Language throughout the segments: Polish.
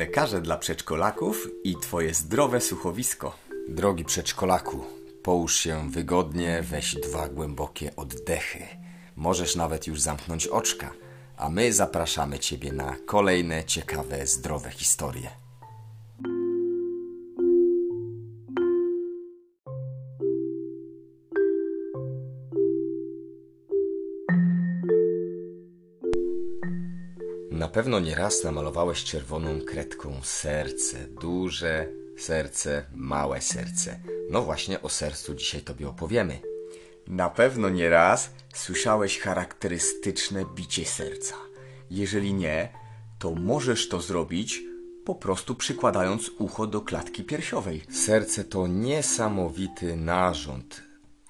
lekarze dla przedszkolaków i Twoje zdrowe słuchowisko. Drogi przedszkolaku, połóż się wygodnie, weź dwa głębokie oddechy. Możesz nawet już zamknąć oczka, a my zapraszamy Ciebie na kolejne ciekawe, zdrowe historie. Na pewno nieraz namalowałeś czerwoną kredką serce, duże serce, małe serce. No właśnie o sercu dzisiaj Tobie opowiemy. Na pewno nieraz słyszałeś charakterystyczne bicie serca. Jeżeli nie, to możesz to zrobić po prostu przykładając ucho do klatki piersiowej. Serce to niesamowity narząd.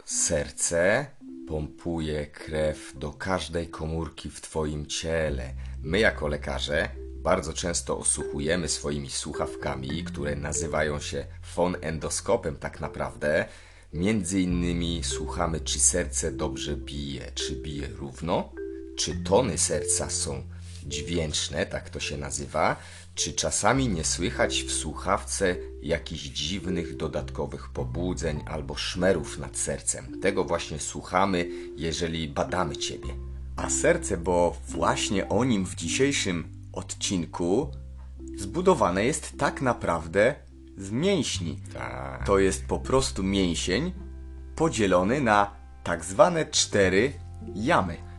Serce pompuje krew do każdej komórki w Twoim ciele. My, jako lekarze, bardzo często osłuchujemy swoimi słuchawkami, które nazywają się fonendoskopem, tak naprawdę. Między innymi słuchamy, czy serce dobrze bije, czy bije równo, czy tony serca są dźwięczne, tak to się nazywa, czy czasami nie słychać w słuchawce jakichś dziwnych dodatkowych pobudzeń albo szmerów nad sercem. Tego właśnie słuchamy, jeżeli badamy Ciebie. A serce, bo właśnie o nim w dzisiejszym odcinku zbudowane jest tak naprawdę z mięśni. Tak. To jest po prostu mięsień podzielony na tak zwane cztery jamy.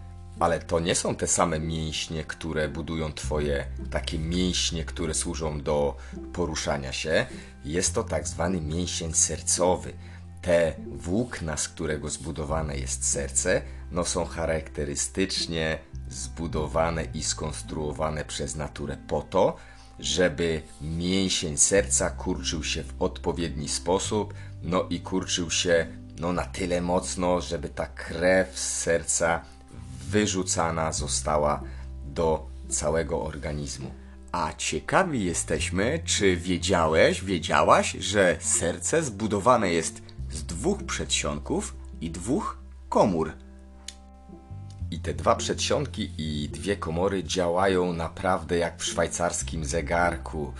Ale to nie są te same mięśnie, które budują Twoje takie mięśnie, które służą do poruszania się. Jest to tak zwany mięsień sercowy. Te włókna, z którego zbudowane jest serce, no są charakterystycznie zbudowane i skonstruowane przez naturę po to, żeby mięsień serca kurczył się w odpowiedni sposób, no i kurczył się no na tyle mocno, żeby ta krew z serca wyrzucana została do całego organizmu. A ciekawi jesteśmy, czy wiedziałeś, wiedziałaś, że serce zbudowane jest z dwóch przedsionków i dwóch komór. I te dwa przedsionki i dwie komory działają naprawdę jak w szwajcarskim zegarku.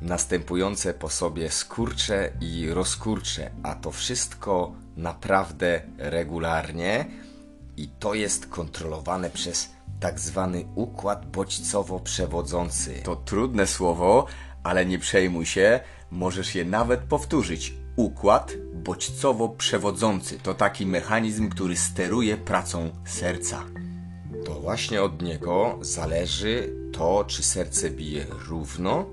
Następujące po sobie skurcze i rozkurcze, a to wszystko naprawdę regularnie i to jest kontrolowane przez tak zwany układ bodźcowo-przewodzący. To trudne słowo, ale nie przejmuj się, możesz je nawet powtórzyć. Układ bodźcowo-przewodzący to taki mechanizm, który steruje pracą serca. To właśnie od niego zależy to, czy serce bije równo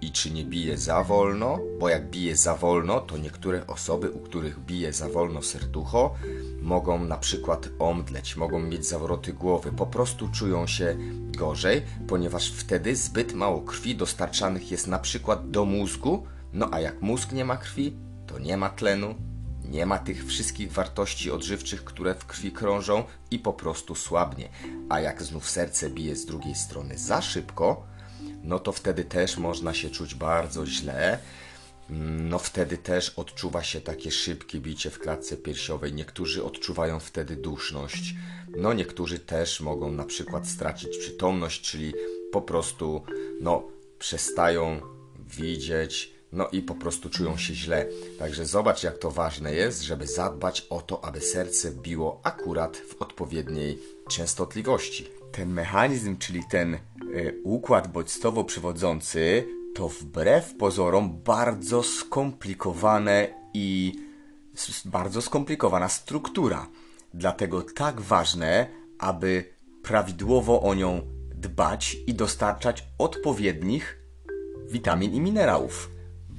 i czy nie bije za wolno, bo jak bije za wolno, to niektóre osoby, u których bije za wolno serducho, mogą na przykład omdleć, mogą mieć zawroty głowy, po prostu czują się gorzej, ponieważ wtedy zbyt mało krwi dostarczanych jest na przykład do mózgu, no a jak mózg nie ma krwi, to nie ma tlenu, nie ma tych wszystkich wartości odżywczych, które w krwi krążą i po prostu słabnie. A jak znów serce bije z drugiej strony za szybko, no to wtedy też można się czuć bardzo źle. No wtedy też odczuwa się takie szybkie bicie w klatce piersiowej. Niektórzy odczuwają wtedy duszność. No niektórzy też mogą na przykład stracić przytomność, czyli po prostu no przestają widzieć, no i po prostu czują się źle. Także zobacz, jak to ważne jest, żeby zadbać o to, aby serce biło akurat w odpowiedniej częstotliwości. Ten mechanizm, czyli ten y, układ bodźcowo-przewodzący, to wbrew pozorom bardzo skomplikowane i bardzo skomplikowana struktura. Dlatego tak ważne, aby prawidłowo o nią dbać i dostarczać odpowiednich witamin i minerałów.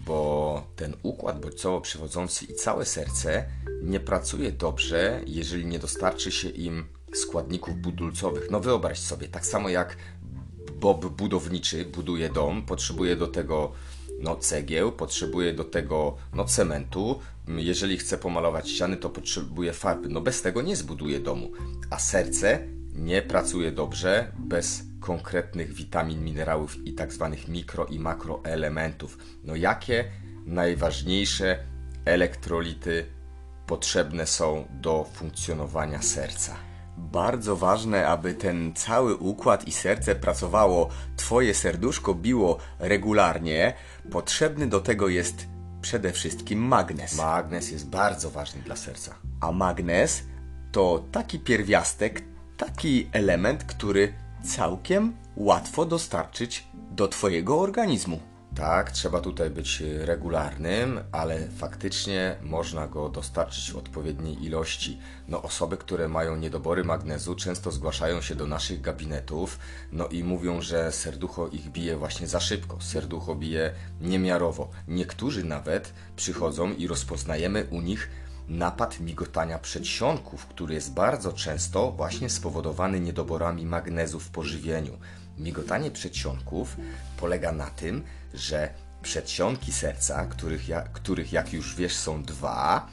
bo ten układ bodźcowo-przewodzący i całe serce nie pracuje dobrze, jeżeli nie dostarczy się im składników budulcowych. No wyobraź sobie, tak samo jak Bob budowniczy buduje dom, potrzebuje do tego no, cegieł, potrzebuje do tego no, cementu. Jeżeli chce pomalować ściany, to potrzebuje farby. No bez tego nie zbuduje domu. A serce nie pracuje dobrze bez konkretnych witamin, minerałów i tak zwanych mikro i makroelementów. No jakie najważniejsze elektrolity potrzebne są do funkcjonowania serca? Bardzo ważne, aby ten cały układ i serce pracowało, twoje serduszko biło regularnie, potrzebny do tego jest przede wszystkim magnes. Magnez jest bardzo ważny dla serca. A magnes to taki pierwiastek, taki element, który całkiem łatwo dostarczyć do twojego organizmu. Tak, trzeba tutaj być regularnym, ale faktycznie można go dostarczyć w odpowiedniej ilości. No, osoby, które mają niedobory magnezu, często zgłaszają się do naszych gabinetów, no i mówią, że serducho ich bije właśnie za szybko, serducho bije niemiarowo. Niektórzy nawet przychodzą i rozpoznajemy u nich napad migotania przedsionków, który jest bardzo często właśnie spowodowany niedoborami magnezu w pożywieniu. Migotanie przedsionków polega na tym, że przedsionki serca, których, ja, których jak już wiesz są dwa,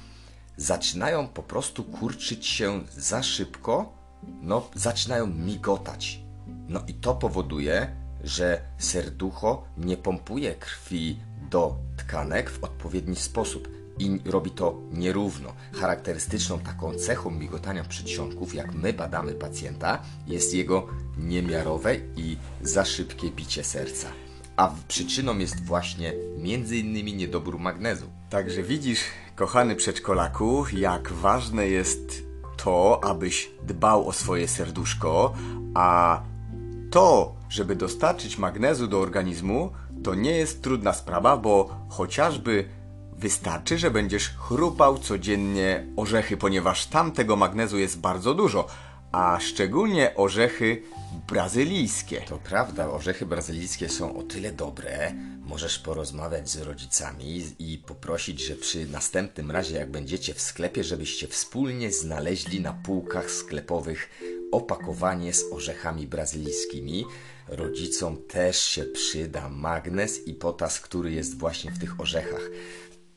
zaczynają po prostu kurczyć się za szybko, no zaczynają migotać. No i to powoduje, że serducho nie pompuje krwi do tkanek w odpowiedni sposób i robi to nierówno. Charakterystyczną taką cechą migotania przedsionków, jak my badamy pacjenta, jest jego niemiarowe i za szybkie bicie serca. A przyczyną jest właśnie innymi niedobór magnezu. Także widzisz, kochany przedszkolaku, jak ważne jest to, abyś dbał o swoje serduszko, a to, żeby dostarczyć magnezu do organizmu, to nie jest trudna sprawa, bo chociażby wystarczy, że będziesz chrupał codziennie orzechy, ponieważ tam tego magnezu jest bardzo dużo, a szczególnie orzechy brazylijskie. To prawda, orzechy brazylijskie są o tyle dobre, możesz porozmawiać z rodzicami i poprosić, że przy następnym razie, jak będziecie w sklepie, żebyście wspólnie znaleźli na półkach sklepowych opakowanie z orzechami brazylijskimi. Rodzicom też się przyda magnez i potas, który jest właśnie w tych orzechach.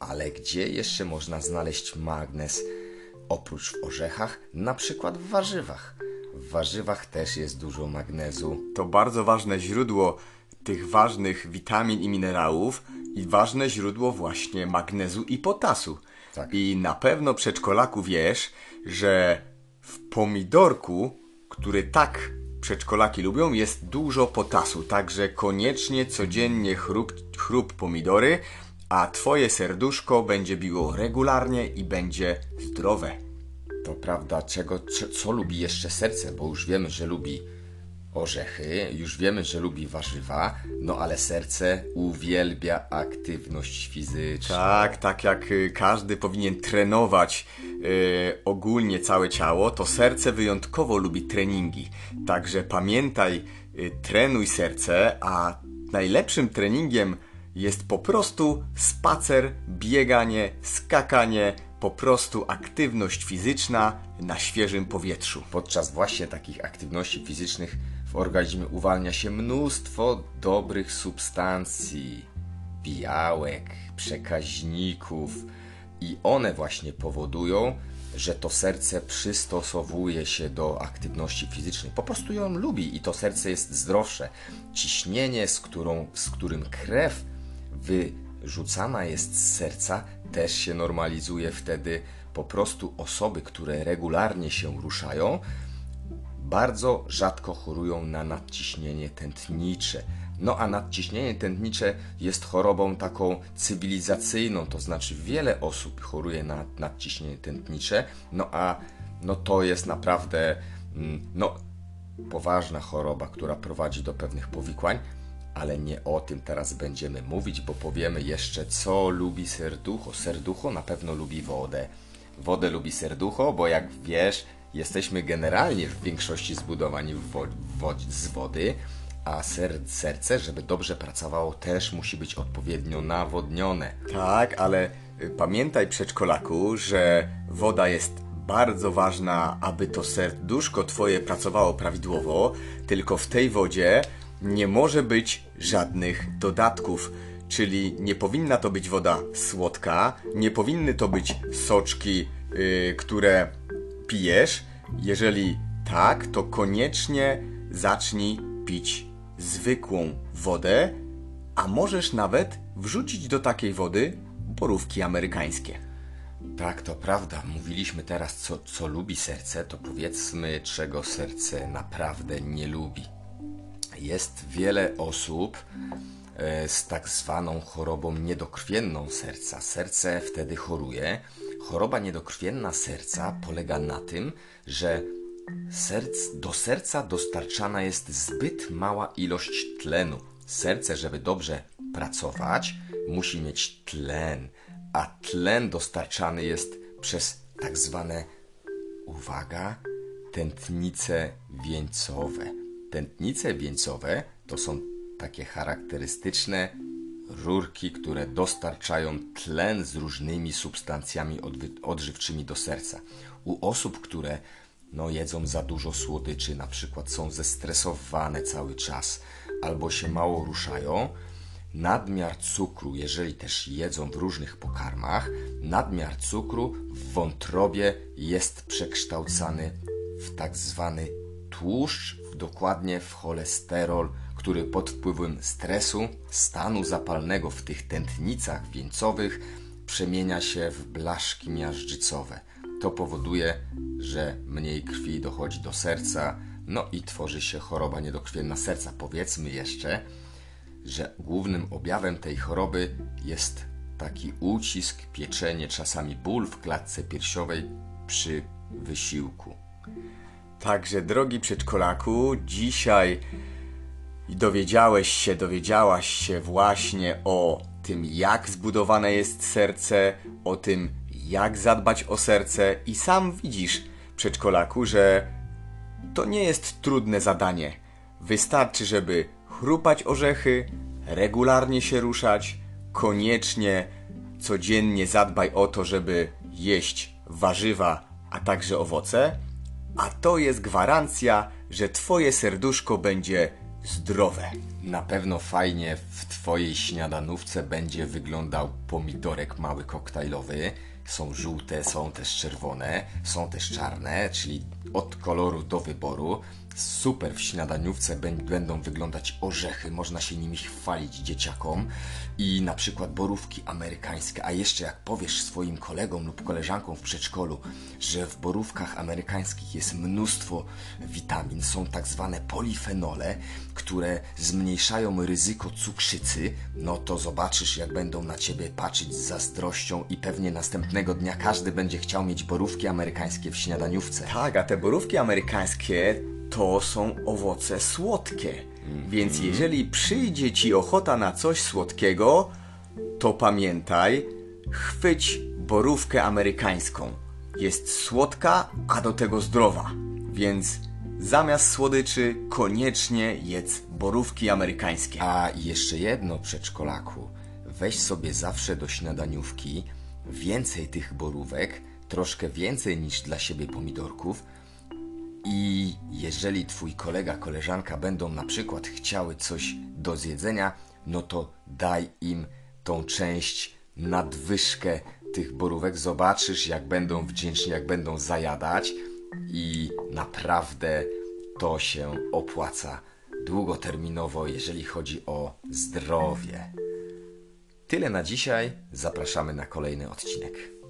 Ale gdzie jeszcze można znaleźć magnez oprócz w orzechach? Na przykład w warzywach. W warzywach też jest dużo magnezu. To bardzo ważne źródło tych ważnych witamin i minerałów i ważne źródło właśnie magnezu i potasu. Tak. I na pewno przedszkolaku wiesz, że w pomidorku, który tak przedszkolaki lubią, jest dużo potasu. Także koniecznie codziennie chrup, chrup pomidory, a twoje serduszko będzie biło regularnie i będzie zdrowe. To prawda, czego, co, co lubi jeszcze serce, bo już wiemy, że lubi orzechy, już wiemy, że lubi warzywa, no ale serce uwielbia aktywność fizyczną. Tak, tak jak y, każdy powinien trenować y, ogólnie całe ciało, to serce wyjątkowo lubi treningi. Także pamiętaj, y, trenuj serce, a najlepszym treningiem jest po prostu spacer, bieganie, skakanie, po prostu aktywność fizyczna na świeżym powietrzu. Podczas właśnie takich aktywności fizycznych w organizmie uwalnia się mnóstwo dobrych substancji, białek, przekaźników i one właśnie powodują, że to serce przystosowuje się do aktywności fizycznej. Po prostu ją lubi i to serce jest zdrowsze. Ciśnienie, z, którą, z którym krew wyrzucana jest z serca, też się normalizuje wtedy. Po prostu osoby, które regularnie się ruszają, bardzo rzadko chorują na nadciśnienie tętnicze. No a nadciśnienie tętnicze jest chorobą taką cywilizacyjną, to znaczy wiele osób choruje na nadciśnienie tętnicze, no a no to jest naprawdę mm, no, poważna choroba, która prowadzi do pewnych powikłań, ale nie o tym teraz będziemy mówić, bo powiemy jeszcze, co lubi serducho. Serducho na pewno lubi wodę. Wodę lubi serducho, bo jak wiesz, jesteśmy generalnie w większości zbudowani w wo- wo- z wody, a ser- serce, żeby dobrze pracowało, też musi być odpowiednio nawodnione. Tak, ale y, pamiętaj przedszkolaku, że woda jest bardzo ważna, aby to serduszko twoje pracowało prawidłowo, tylko w tej wodzie nie może być żadnych dodatków. Czyli nie powinna to być woda słodka, nie powinny to być soczki, y, które pijesz. Jeżeli tak, to koniecznie zacznij pić zwykłą wodę, a możesz nawet wrzucić do takiej wody borówki amerykańskie. Tak, to prawda. Mówiliśmy teraz, co, co lubi serce, to powiedzmy, czego serce naprawdę nie lubi. Jest wiele osób e, z tak zwaną chorobą niedokrwienną serca. Serce wtedy choruje. Choroba niedokrwienna serca polega na tym, że serc, do serca dostarczana jest zbyt mała ilość tlenu. Serce, żeby dobrze pracować, musi mieć tlen, a tlen dostarczany jest przez tak zwane, uwaga, tętnice wieńcowe. Tętnice wieńcowe to są takie charakterystyczne rurki, które dostarczają tlen z różnymi substancjami odżywczymi do serca. U osób, które no, jedzą za dużo słodyczy, na przykład są zestresowane cały czas albo się mało ruszają, nadmiar cukru, jeżeli też jedzą w różnych pokarmach, nadmiar cukru w wątrobie jest przekształcany w tak zwany tłuszcz, dokładnie w cholesterol, który pod wpływem stresu, stanu zapalnego w tych tętnicach wieńcowych przemienia się w blaszki miażdżycowe. To powoduje, że mniej krwi dochodzi do serca, no i tworzy się choroba niedokrwienna serca. Powiedzmy jeszcze, że głównym objawem tej choroby jest taki ucisk, pieczenie, czasami ból w klatce piersiowej przy wysiłku. Także, drogi przedszkolaku, dzisiaj dowiedziałeś się, dowiedziałaś się właśnie o tym, jak zbudowane jest serce, o tym, jak zadbać o serce, i sam widzisz, przedszkolaku, że to nie jest trudne zadanie. Wystarczy, żeby chrupać orzechy, regularnie się ruszać, koniecznie codziennie zadbaj o to, żeby jeść warzywa, a także owoce, a to jest gwarancja, że twoje serduszko będzie zdrowe. Na pewno fajnie w Twojej śniadanówce będzie wyglądał pomidorek mały koktajlowy. Są żółte, są też czerwone, są też czarne, czyli od koloru do wyboru. Super w śniadaniówce bę- będą wyglądać orzechy, można się nimi chwalić dzieciakom i na przykład borówki amerykańskie. A jeszcze jak powiesz swoim kolegom lub koleżankom w przedszkolu, że w borówkach amerykańskich jest mnóstwo witamin, są tak zwane polifenole, które zmniejszają ryzyko cukrzycy, no to zobaczysz, jak będą na ciebie patrzeć z zazdrością i pewnie następnego dnia każdy będzie chciał mieć borówki amerykańskie w śniadaniówce. Tak, a te borówki amerykańskie to są owoce słodkie. Więc jeżeli przyjdzie ci ochota na coś słodkiego, to pamiętaj, chwyć borówkę amerykańską. Jest słodka, a do tego zdrowa. Więc zamiast słodyczy koniecznie jedz borówki amerykańskie. A jeszcze jedno, przedszkolaku. Weź sobie zawsze do śniadaniówki więcej tych borówek, troszkę więcej niż dla siebie pomidorków. I jeżeli twój kolega, koleżanka będą na przykład chciały coś do zjedzenia, no to daj im tą część nadwyżkę tych borówek. Zobaczysz, jak będą wdzięczni, jak będą zajadać i naprawdę to się opłaca długoterminowo, jeżeli chodzi o zdrowie. Tyle na dzisiaj. Zapraszamy na kolejny odcinek.